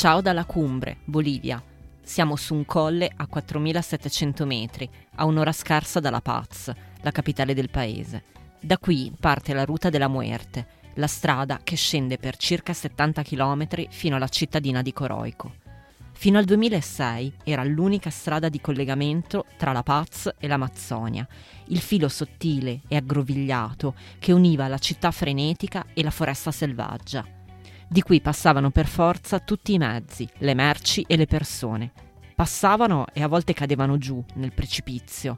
Ciao dalla Cumbre, Bolivia. Siamo su un colle a 4700 metri, a un'ora scarsa dalla Paz, la capitale del paese. Da qui parte la Ruta della Muerte, la strada che scende per circa 70 km fino alla cittadina di Coroico. Fino al 2006 era l'unica strada di collegamento tra la Paz e l'Amazzonia, il filo sottile e aggrovigliato che univa la città frenetica e la foresta selvaggia. Di cui passavano per forza tutti i mezzi, le merci e le persone. Passavano e a volte cadevano giù nel precipizio,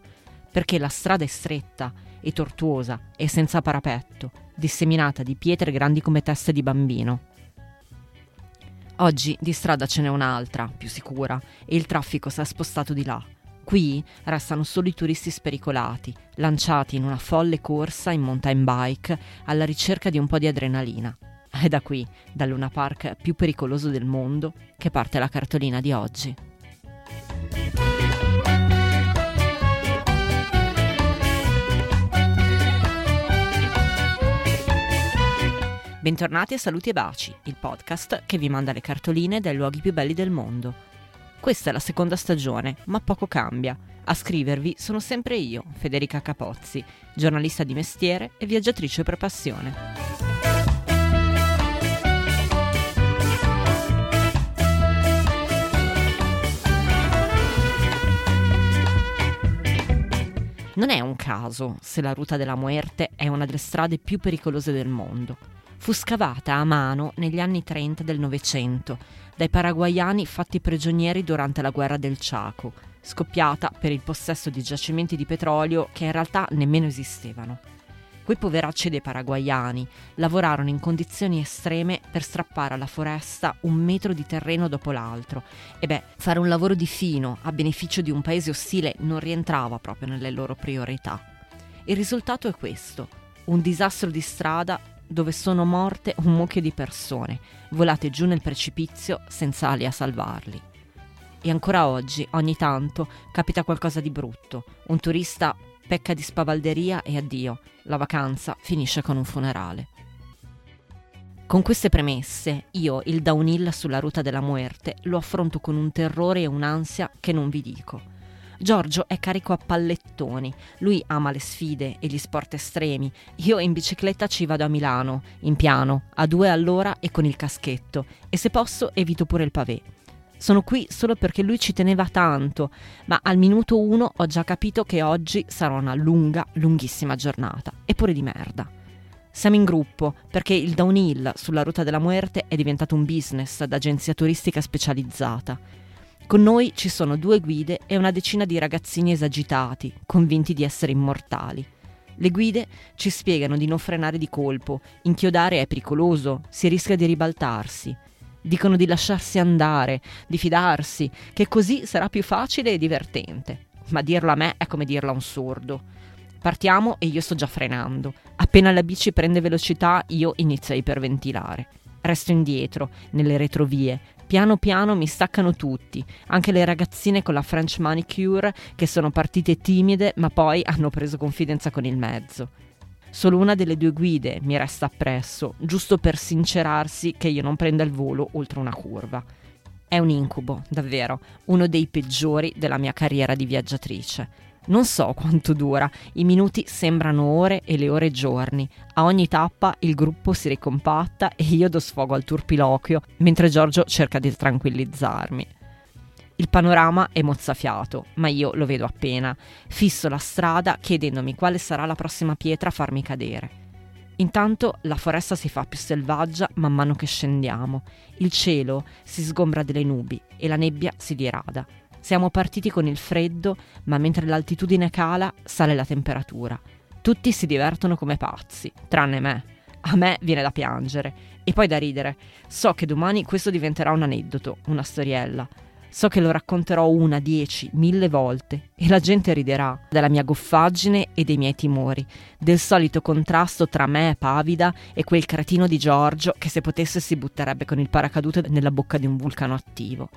perché la strada è stretta e tortuosa e senza parapetto, disseminata di pietre grandi come teste di bambino. Oggi di strada ce n'è un'altra, più sicura, e il traffico si è spostato di là. Qui restano solo i turisti spericolati, lanciati in una folle corsa in mountain bike alla ricerca di un po' di adrenalina. È da qui, dal Luna Park più pericoloso del mondo, che parte la cartolina di oggi. Bentornati a Saluti e Baci, il podcast che vi manda le cartoline dai luoghi più belli del mondo. Questa è la seconda stagione, ma poco cambia. A scrivervi sono sempre io, Federica Capozzi, giornalista di mestiere e viaggiatrice per passione. Non è un caso se la Ruta della Muerte è una delle strade più pericolose del mondo fu scavata a mano negli anni 30 del Novecento dai paraguayani fatti prigionieri durante la guerra del Chaco, scoppiata per il possesso di giacimenti di petrolio che in realtà nemmeno esistevano. Quei poveracci dei paraguayani lavorarono in condizioni estreme per strappare alla foresta un metro di terreno dopo l'altro. E beh, fare un lavoro di fino a beneficio di un paese ostile non rientrava proprio nelle loro priorità. Il risultato è questo: un disastro di strada dove sono morte un mucchio di persone, volate giù nel precipizio senza ali a salvarli. E ancora oggi, ogni tanto, capita qualcosa di brutto. Un turista pecca di spavalderia e addio, la vacanza finisce con un funerale. Con queste premesse, io il downhill sulla ruta della muerte lo affronto con un terrore e un'ansia che non vi dico. Giorgio è carico a pallettoni, lui ama le sfide e gli sport estremi. Io in bicicletta ci vado a Milano, in piano, a due all'ora e con il caschetto, e se posso evito pure il pavé. Sono qui solo perché lui ci teneva tanto, ma al minuto uno ho già capito che oggi sarà una lunga, lunghissima giornata, eppure di merda. Siamo in gruppo perché il downhill sulla ruta della muerte è diventato un business d'agenzia turistica specializzata con noi ci sono due guide e una decina di ragazzini esagitati, convinti di essere immortali. Le guide ci spiegano di non frenare di colpo, inchiodare è pericoloso, si rischia di ribaltarsi. Dicono di lasciarsi andare, di fidarsi, che così sarà più facile e divertente. Ma dirlo a me è come dirlo a un sordo. Partiamo e io sto già frenando. Appena la bici prende velocità io inizio a iperventilare. Resto indietro, nelle retrovie, Piano piano mi staccano tutti, anche le ragazzine con la French manicure che sono partite timide ma poi hanno preso confidenza con il mezzo. Solo una delle due guide mi resta appresso, giusto per sincerarsi che io non prenda il volo oltre una curva. È un incubo, davvero, uno dei peggiori della mia carriera di viaggiatrice. Non so quanto dura, i minuti sembrano ore e le ore giorni. A ogni tappa il gruppo si ricompatta e io do sfogo al turpiloquio mentre Giorgio cerca di tranquillizzarmi. Il panorama è mozzafiato, ma io lo vedo appena. Fisso la strada chiedendomi quale sarà la prossima pietra a farmi cadere. Intanto la foresta si fa più selvaggia man mano che scendiamo. Il cielo si sgombra delle nubi e la nebbia si dirada. Siamo partiti con il freddo, ma mentre l'altitudine cala, sale la temperatura. Tutti si divertono come pazzi, tranne me. A me viene da piangere e poi da ridere. So che domani questo diventerà un aneddoto, una storiella. So che lo racconterò una, dieci, mille volte e la gente riderà della mia goffaggine e dei miei timori, del solito contrasto tra me, pavida, e quel cretino di Giorgio che se potesse si butterebbe con il paracadute nella bocca di un vulcano attivo.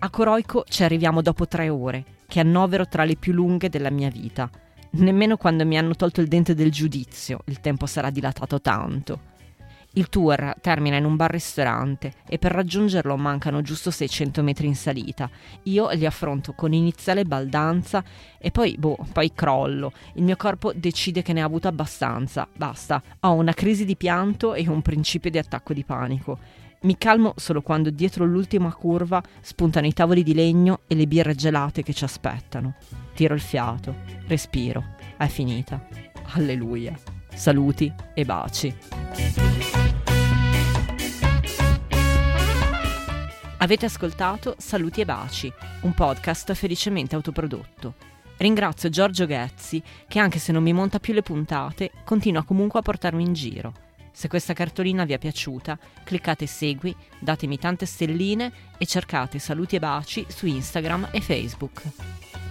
A Coroico ci arriviamo dopo tre ore, che annovero tra le più lunghe della mia vita. Nemmeno quando mi hanno tolto il dente del giudizio il tempo sarà dilatato tanto. Il tour termina in un bar-ristorante e per raggiungerlo mancano giusto 600 metri in salita. Io li affronto con iniziale baldanza e poi, boh, poi crollo. Il mio corpo decide che ne ha avuto abbastanza. Basta. Ho una crisi di pianto e un principio di attacco di panico. Mi calmo solo quando dietro l'ultima curva spuntano i tavoli di legno e le birre gelate che ci aspettano. Tiro il fiato, respiro. È finita. Alleluia. Saluti e baci. Avete ascoltato Saluti e Baci, un podcast felicemente autoprodotto. Ringrazio Giorgio Ghezzi che anche se non mi monta più le puntate, continua comunque a portarmi in giro. Se questa cartolina vi è piaciuta, cliccate segui, datemi tante stelline e cercate Saluti e Baci su Instagram e Facebook.